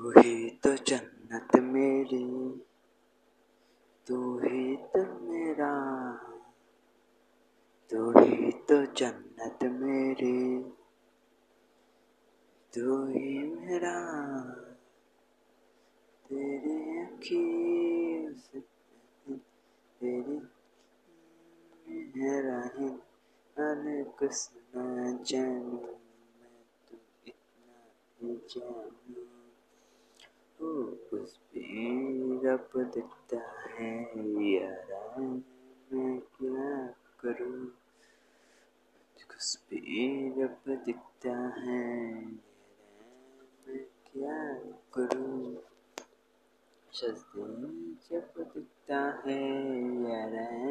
तू ही तो जन्नत मेरी, तू ही तो मेरा। तू ही तो जन्नत मेरी, तू ही मेरा। तेरी अखियों से तेरी मेरा ही अरे कुछ न जानू, मैं तू इतना ही जानू। देता दिखता है यारा, मैं क्या करूँ? खुशबी रब दिखता है मैं क्या करूँ? सजदे जब दिखता है यारा